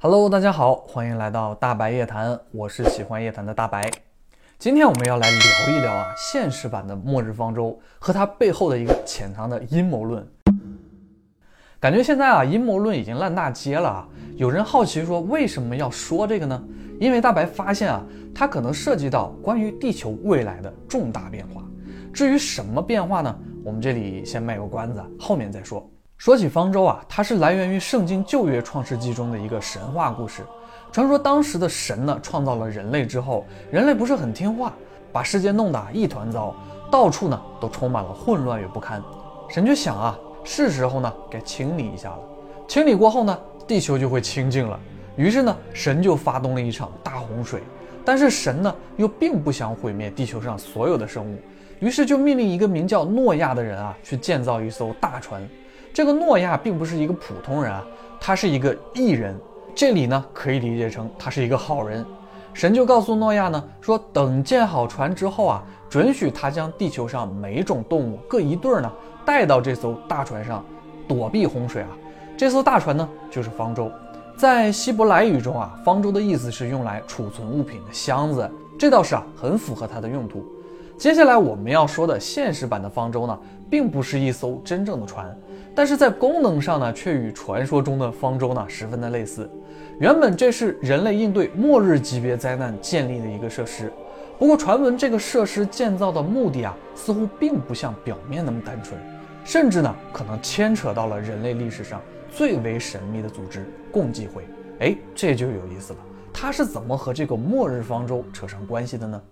Hello，大家好，欢迎来到大白夜谈，我是喜欢夜谈的大白。今天我们要来聊一聊啊，现实版的末日方舟和它背后的一个潜藏的阴谋论。感觉现在啊，阴谋论已经烂大街了啊。有人好奇说，为什么要说这个呢？因为大白发现啊，它可能涉及到关于地球未来的重大变化。至于什么变化呢？我们这里先卖个关子，后面再说。说起方舟啊，它是来源于圣经旧约创世纪中的一个神话故事。传说当时的神呢，创造了人类之后，人类不是很听话，把世界弄得一团糟，到处呢都充满了混乱与不堪。神就想啊，是时候呢该清理一下了。清理过后呢，地球就会清净了。于是呢，神就发动了一场大洪水。但是神呢，又并不想毁灭地球上所有的生物，于是就命令一个名叫诺亚的人啊，去建造一艘大船。这个诺亚并不是一个普通人啊，他是一个异人。这里呢可以理解成他是一个好人。神就告诉诺亚呢，说等建好船之后啊，准许他将地球上每种动物各一对儿呢带到这艘大船上，躲避洪水啊。这艘大船呢就是方舟，在希伯来语中啊，方舟的意思是用来储存物品的箱子，这倒是啊很符合它的用途。接下来我们要说的现实版的方舟呢，并不是一艘真正的船。但是在功能上呢，却与传说中的方舟呢十分的类似。原本这是人类应对末日级别灾难建立的一个设施，不过传闻这个设施建造的目的啊，似乎并不像表面那么单纯，甚至呢可能牵扯到了人类历史上最为神秘的组织——共济会。哎，这就有意思了，它是怎么和这个末日方舟扯上关系的呢？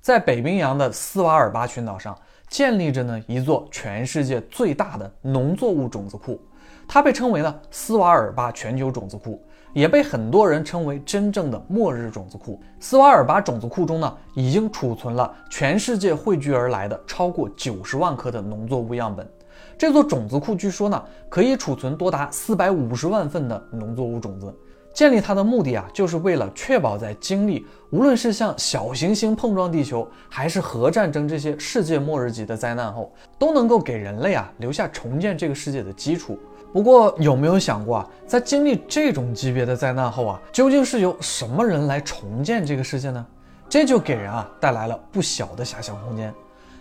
在北冰洋的斯瓦尔巴群岛上。建立着呢一座全世界最大的农作物种子库，它被称为呢斯瓦尔巴全球种子库，也被很多人称为真正的末日种子库。斯瓦尔巴种子库中呢已经储存了全世界汇聚而来的超过九十万颗的农作物样本。这座种子库据说呢可以储存多达四百五十万份的农作物种子。建立它的目的啊，就是为了确保在经历无论是像小行星碰撞地球，还是核战争这些世界末日级的灾难后，都能够给人类啊留下重建这个世界的基础。不过有没有想过啊，在经历这种级别的灾难后啊，究竟是由什么人来重建这个世界呢？这就给人啊带来了不小的遐想空间。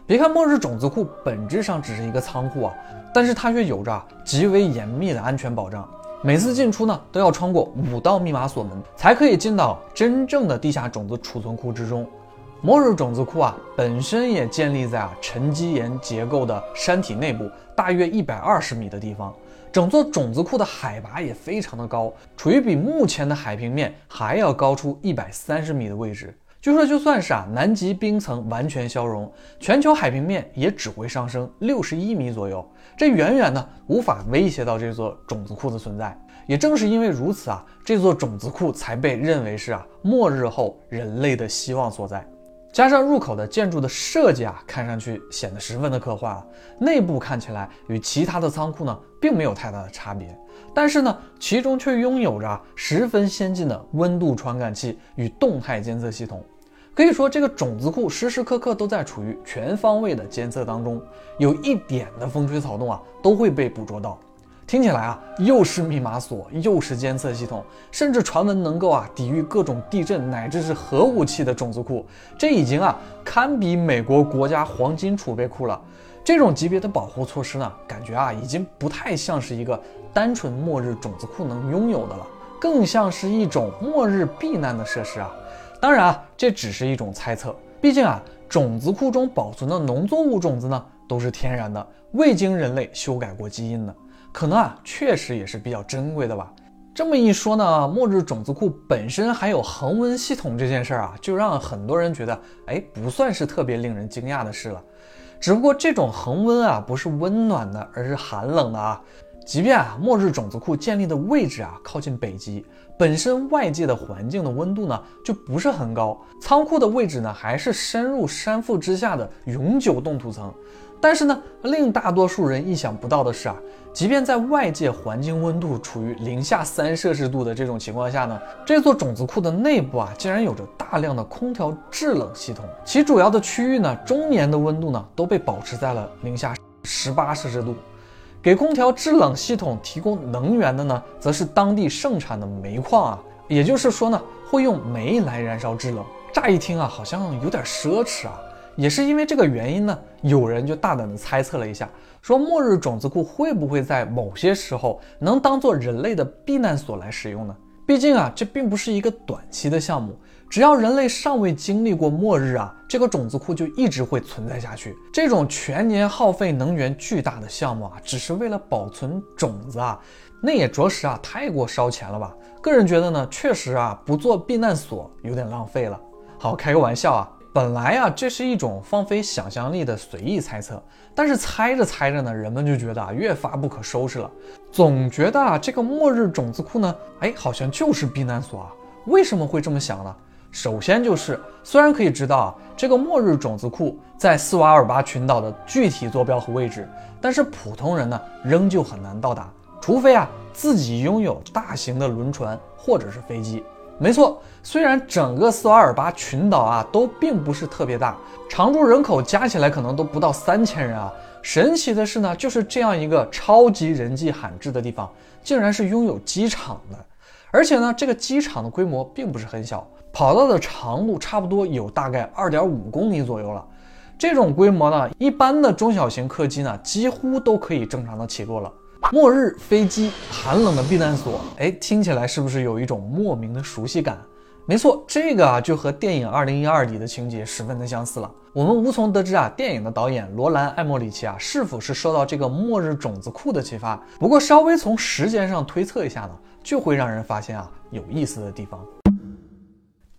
别看末日种子库本质上只是一个仓库啊，但是它却有着极为严密的安全保障。每次进出呢，都要穿过五道密码锁门，才可以进到真正的地下种子储存库之中。末日种子库啊，本身也建立在啊沉积岩结构的山体内部，大约一百二十米的地方。整座种子库的海拔也非常的高，处于比目前的海平面还要高出一百三十米的位置。据说，就算是啊南极冰层完全消融，全球海平面也只会上升六十一米左右，这远远呢无法威胁到这座种子库的存在。也正是因为如此啊，这座种子库才被认为是啊末日后人类的希望所在。加上入口的建筑的设计啊，看上去显得十分的科幻啊，内部看起来与其他的仓库呢并没有太大的差别。但是呢，其中却拥有着十分先进的温度传感器与动态监测系统。可以说，这个种子库时时刻刻都在处于全方位的监测当中，有一点的风吹草动啊，都会被捕捉到。听起来啊，又是密码锁，又是监测系统，甚至传闻能够啊抵御各种地震乃至是核武器的种子库，这已经啊堪比美国国家黄金储备库了。这种级别的保护措施呢，感觉啊已经不太像是一个单纯末日种子库能拥有的了，更像是一种末日避难的设施啊。当然啊，这只是一种猜测。毕竟啊，种子库中保存的农作物种子呢，都是天然的，未经人类修改过基因的，可能啊，确实也是比较珍贵的吧。这么一说呢，末日种子库本身还有恒温系统这件事儿啊，就让很多人觉得，哎，不算是特别令人惊讶的事了。只不过这种恒温啊，不是温暖的，而是寒冷的啊。即便啊，末日种子库建立的位置啊靠近北极，本身外界的环境的温度呢就不是很高，仓库的位置呢还是深入山腹之下的永久冻土层。但是呢，令大多数人意想不到的是啊，即便在外界环境温度处于零下三摄氏度的这种情况下呢，这座种子库的内部啊竟然有着大量的空调制冷系统，其主要的区域呢，终年的温度呢都被保持在了零下十八摄氏度。给空调制冷系统提供能源的呢，则是当地盛产的煤矿啊。也就是说呢，会用煤来燃烧制冷。乍一听啊，好像有点奢侈啊。也是因为这个原因呢，有人就大胆的猜测了一下，说末日种子库会不会在某些时候能当做人类的避难所来使用呢？毕竟啊，这并不是一个短期的项目，只要人类尚未经历过末日啊，这个种子库就一直会存在下去。这种全年耗费能源巨大的项目啊，只是为了保存种子啊，那也着实啊太过烧钱了吧？个人觉得呢，确实啊，不做避难所有点浪费了。好，开个玩笑啊。本来啊，这是一种放飞想象力的随意猜测，但是猜着猜着呢，人们就觉得啊，越发不可收拾了，总觉得啊，这个末日种子库呢，哎，好像就是避难所啊。为什么会这么想呢？首先就是，虽然可以知道啊，这个末日种子库在斯瓦尔巴群岛的具体坐标和位置，但是普通人呢，仍旧很难到达，除非啊，自己拥有大型的轮船或者是飞机。没错，虽然整个斯瓦尔巴群岛啊都并不是特别大，常住人口加起来可能都不到三千人啊。神奇的是呢，就是这样一个超级人迹罕至的地方，竟然是拥有机场的，而且呢，这个机场的规模并不是很小，跑道的长度差不多有大概二点五公里左右了。这种规模呢，一般的中小型客机呢，几乎都可以正常的起落了。末日飞机，寒冷的避难所，哎，听起来是不是有一种莫名的熟悉感？没错，这个啊就和电影《二零一二》里的情节十分的相似了。我们无从得知啊，电影的导演罗兰·艾默里奇啊是否是受到这个末日种子库的启发？不过稍微从时间上推测一下呢，就会让人发现啊有意思的地方。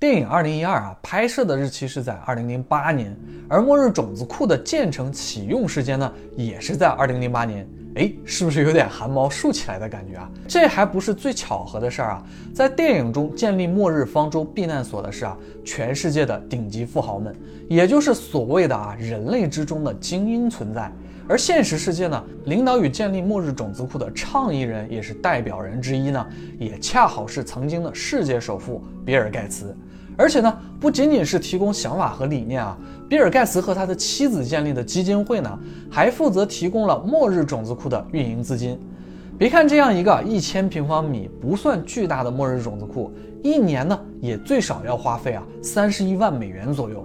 电影《二零一二》啊拍摄的日期是在二零零八年，而末日种子库的建成启用时间呢也是在二零零八年。哎，是不是有点汗毛竖起来的感觉啊？这还不是最巧合的事儿啊！在电影中建立末日方舟避难所的是啊，全世界的顶级富豪们，也就是所谓的啊人类之中的精英存在。而现实世界呢，领导与建立末日种子库的倡议人也是代表人之一呢，也恰好是曾经的世界首富比尔盖茨。而且呢，不仅仅是提供想法和理念啊，比尔盖茨和他的妻子建立的基金会呢，还负责提供了末日种子库的运营资金。别看这样一个一千平方米不算巨大的末日种子库，一年呢也最少要花费啊三十一万美元左右。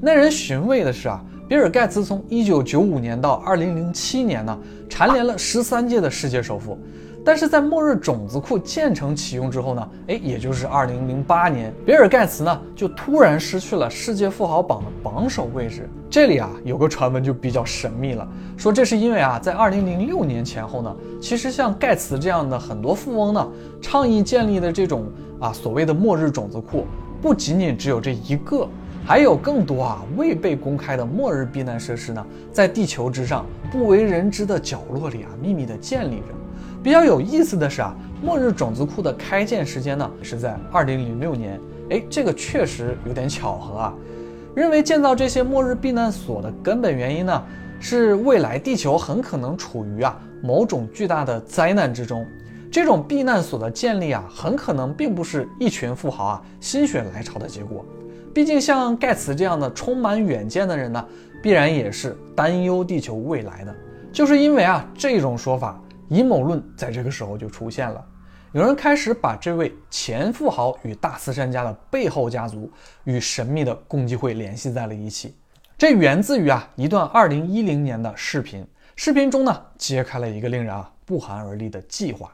耐人寻味的是啊，比尔盖茨从一九九五年到二零零七年呢，蝉联了十三届的世界首富。但是在末日种子库建成启用之后呢，哎，也就是二零零八年，比尔盖茨呢就突然失去了世界富豪榜的榜首位置。这里啊有个传闻就比较神秘了，说这是因为啊在二零零六年前后呢，其实像盖茨这样的很多富翁呢，倡议建立的这种啊所谓的末日种子库，不仅仅只有这一个，还有更多啊未被公开的末日避难设施呢，在地球之上不为人知的角落里啊秘密的建立着。比较有意思的是啊，末日种子库的开建时间呢是在二零零六年，哎，这个确实有点巧合啊。认为建造这些末日避难所的根本原因呢，是未来地球很可能处于啊某种巨大的灾难之中，这种避难所的建立啊，很可能并不是一群富豪啊心血来潮的结果。毕竟像盖茨这样的充满远见的人呢，必然也是担忧地球未来的。就是因为啊这种说法。阴谋论在这个时候就出现了，有人开始把这位前富豪与大慈善家的背后家族与神秘的共济会联系在了一起。这源自于啊一段二零一零年的视频，视频中呢揭开了一个令人啊不寒而栗的计划。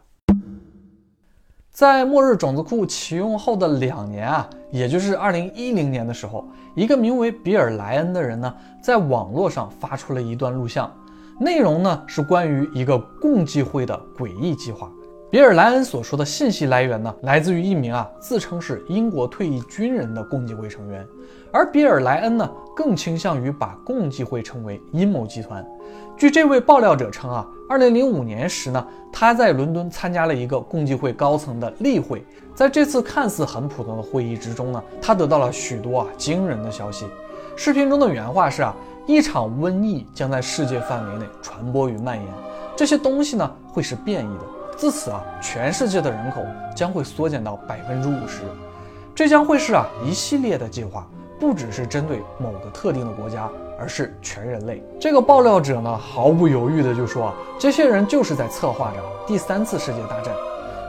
在末日种子库启用后的两年啊，也就是二零一零年的时候，一个名为比尔莱恩的人呢，在网络上发出了一段录像。内容呢是关于一个共济会的诡异计划。比尔莱恩所说的信息来源呢，来自于一名啊自称是英国退役军人的共济会成员，而比尔莱恩呢更倾向于把共济会称为阴谋集团。据这位爆料者称啊，二零零五年时呢，他在伦敦参加了一个共济会高层的例会，在这次看似很普通的会议之中呢，他得到了许多啊惊人的消息。视频中的原话是啊。一场瘟疫将在世界范围内传播与蔓延，这些东西呢会是变异的。自此啊，全世界的人口将会缩减到百分之五十。这将会是啊一系列的计划，不只是针对某个特定的国家，而是全人类。这个爆料者呢，毫不犹豫的就说啊，这些人就是在策划着第三次世界大战。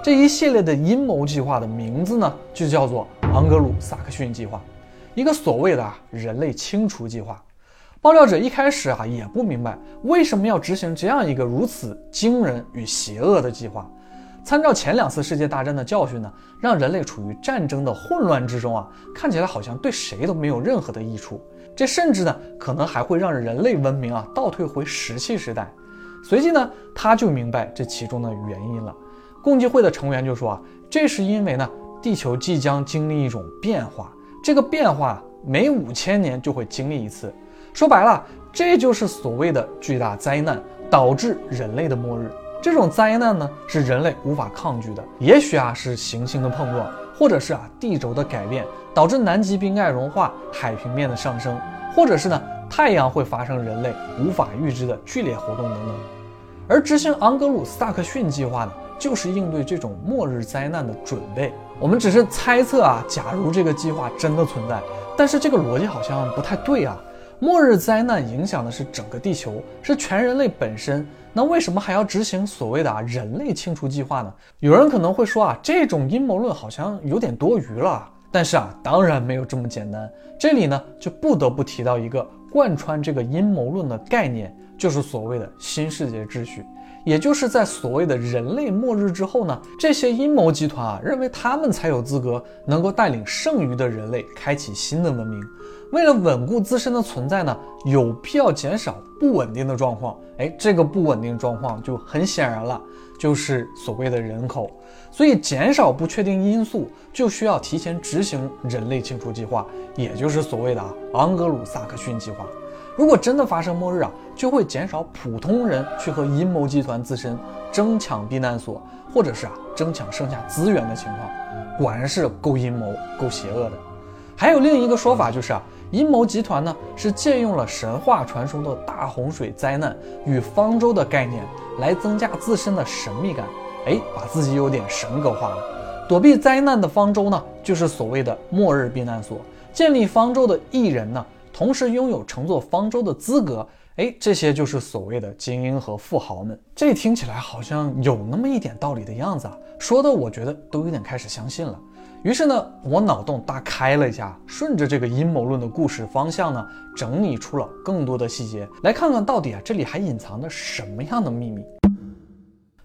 这一系列的阴谋计划的名字呢，就叫做昂格鲁萨克逊计划，一个所谓的人类清除计划。爆料者一开始啊也不明白为什么要执行这样一个如此惊人与邪恶的计划。参照前两次世界大战的教训呢，让人类处于战争的混乱之中啊，看起来好像对谁都没有任何的益处。这甚至呢，可能还会让人类文明啊倒退回石器时代。随即呢，他就明白这其中的原因了。共济会的成员就说啊，这是因为呢，地球即将经历一种变化，这个变化每五千年就会经历一次。说白了，这就是所谓的巨大灾难导致人类的末日。这种灾难呢，是人类无法抗拒的。也许啊，是行星的碰撞，或者是啊地轴的改变导致南极冰盖融化、海平面的上升，或者是呢太阳会发生人类无法预知的剧烈活动等等。而执行昂格鲁萨克逊计划呢，就是应对这种末日灾难的准备。我们只是猜测啊，假如这个计划真的存在，但是这个逻辑好像不太对啊。末日灾难影响的是整个地球，是全人类本身。那为什么还要执行所谓的啊人类清除计划呢？有人可能会说啊，这种阴谋论好像有点多余了。但是啊，当然没有这么简单。这里呢，就不得不提到一个贯穿这个阴谋论的概念，就是所谓的新世界秩序。也就是在所谓的人类末日之后呢，这些阴谋集团啊，认为他们才有资格能够带领剩余的人类开启新的文明。为了稳固自身的存在呢，有必要减少不稳定的状况。哎，这个不稳定状况就很显然了，就是所谓的人口。所以减少不确定因素，就需要提前执行人类清除计划，也就是所谓的昂格鲁萨克逊计划。如果真的发生末日啊，就会减少普通人去和阴谋集团自身争抢避难所，或者是啊争抢剩下资源的情况。果然是够阴谋、够邪恶的。还有另一个说法就是啊。阴谋集团呢，是借用了神话传说的大洪水灾难与方舟的概念，来增加自身的神秘感。哎，把自己有点神格化了。躲避灾难的方舟呢，就是所谓的末日避难所。建立方舟的艺人呢，同时拥有乘坐方舟的资格。哎，这些就是所谓的精英和富豪们。这听起来好像有那么一点道理的样子啊，说的我觉得都有点开始相信了。于是呢，我脑洞大开了一下，顺着这个阴谋论的故事方向呢，整理出了更多的细节，来看看到底啊这里还隐藏着什么样的秘密。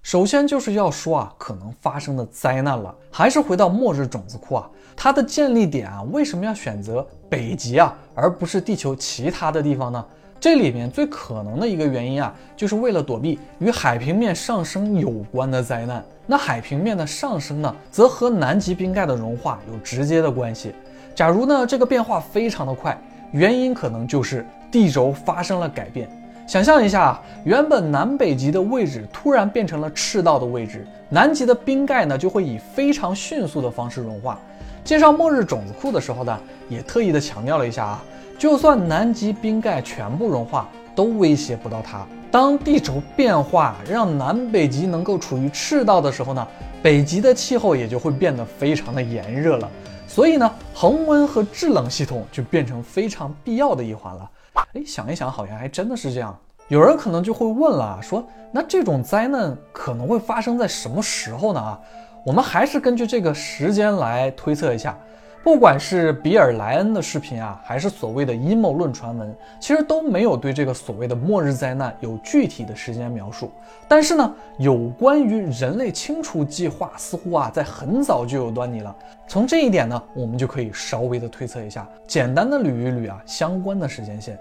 首先就是要说啊可能发生的灾难了，还是回到末日种子库啊，它的建立点啊为什么要选择北极啊，而不是地球其他的地方呢？这里面最可能的一个原因啊，就是为了躲避与海平面上升有关的灾难。那海平面的上升呢，则和南极冰盖的融化有直接的关系。假如呢这个变化非常的快，原因可能就是地轴发生了改变。想象一下啊，原本南北极的位置突然变成了赤道的位置，南极的冰盖呢就会以非常迅速的方式融化。介绍末日种子库的时候呢，也特意的强调了一下啊。就算南极冰盖全部融化，都威胁不到它。当地轴变化让南北极能够处于赤道的时候呢，北极的气候也就会变得非常的炎热了。所以呢，恒温和制冷系统就变成非常必要的一环了。哎，想一想，好像还真的是这样。有人可能就会问了，说那这种灾难可能会发生在什么时候呢？啊，我们还是根据这个时间来推测一下。不管是比尔莱恩的视频啊，还是所谓的阴谋论传闻，其实都没有对这个所谓的末日灾难有具体的时间描述。但是呢，有关于人类清除计划，似乎啊在很早就有端倪了。从这一点呢，我们就可以稍微的推测一下，简单的捋一捋啊相关的时间线。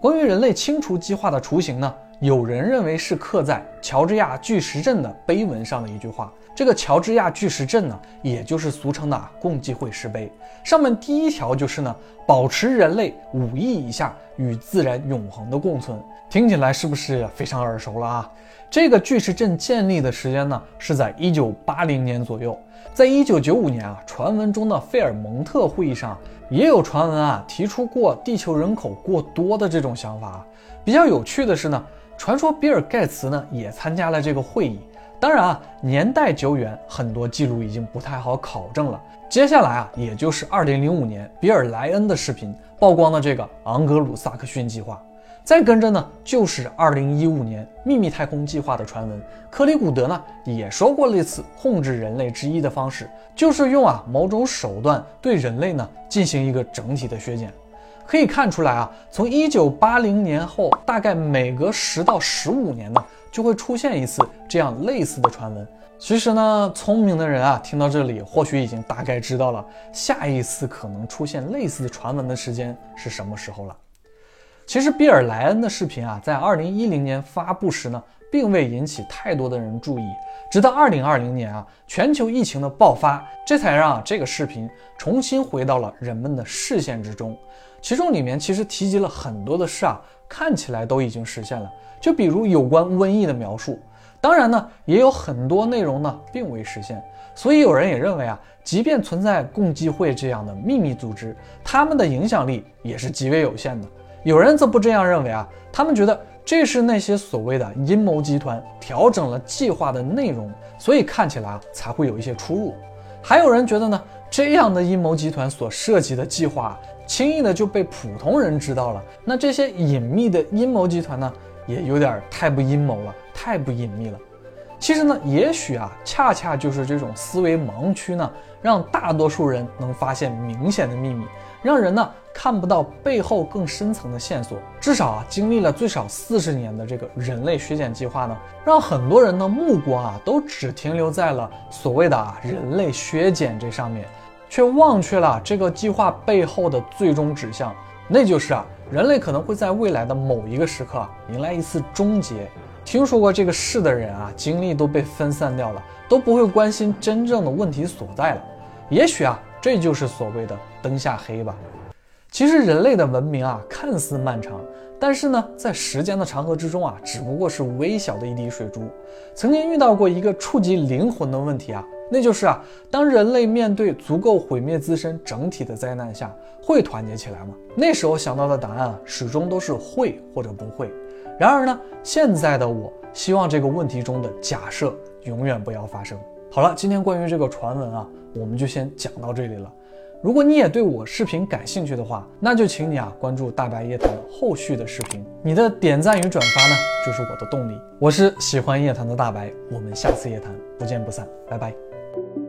关于人类清除计划的雏形呢，有人认为是刻在乔治亚巨石阵的碑文上的一句话。这个乔治亚巨石阵呢，也就是俗称的共济会石碑，上面第一条就是呢，保持人类五亿以下与自然永恒的共存。听起来是不是非常耳熟了啊？这个巨石阵建立的时间呢，是在一九八零年左右。在一九九五年啊，传闻中的费尔蒙特会议上，也有传闻啊提出过地球人口过多的这种想法。比较有趣的是呢，传说比尔盖茨呢也参加了这个会议。当然啊，年代久远，很多记录已经不太好考证了。接下来啊，也就是二零零五年比尔莱恩的视频曝光了这个昂格鲁萨克逊计划，再跟着呢，就是二零一五年秘密太空计划的传闻。克里古德呢也说过类似控制人类之一的方式，就是用啊某种手段对人类呢进行一个整体的削减。可以看出来啊，从一九八零年后，大概每隔十到十五年呢。就会出现一次这样类似的传闻。其实呢，聪明的人啊，听到这里或许已经大概知道了下一次可能出现类似的传闻的时间是什么时候了。其实比尔莱恩的视频啊，在二零一零年发布时呢，并未引起太多的人注意。直到二零二零年啊，全球疫情的爆发，这才让这个视频重新回到了人们的视线之中。其中里面其实提及了很多的事啊，看起来都已经实现了。就比如有关瘟疫的描述，当然呢，也有很多内容呢并未实现。所以有人也认为啊，即便存在共济会这样的秘密组织，他们的影响力也是极为有限的。有人则不这样认为啊，他们觉得这是那些所谓的阴谋集团调整了计划的内容，所以看起来啊才会有一些出入。还有人觉得呢，这样的阴谋集团所涉及的计划轻易的就被普通人知道了，那这些隐秘的阴谋集团呢？也有点太不阴谋了，太不隐秘了。其实呢，也许啊，恰恰就是这种思维盲区呢，让大多数人能发现明显的秘密，让人呢看不到背后更深层的线索。至少啊，经历了最少四十年的这个人类削减计划呢，让很多人的目光啊，都只停留在了所谓的啊人类削减这上面，却忘却了这个计划背后的最终指向，那就是啊。人类可能会在未来的某一个时刻迎来一次终结。听说过这个事的人啊，精力都被分散掉了，都不会关心真正的问题所在了。也许啊，这就是所谓的灯下黑吧。其实人类的文明啊，看似漫长，但是呢，在时间的长河之中啊，只不过是微小的一滴水珠。曾经遇到过一个触及灵魂的问题啊。那就是啊，当人类面对足够毁灭自身整体的灾难下，会团结起来吗？那时候想到的答案啊，始终都是会或者不会。然而呢，现在的我希望这个问题中的假设永远不要发生。好了，今天关于这个传闻啊，我们就先讲到这里了。如果你也对我视频感兴趣的话，那就请你啊关注大白夜谈后续的视频。你的点赞与转发呢，就是我的动力。我是喜欢夜谈的大白，我们下次夜谈不见不散，拜拜。thank you.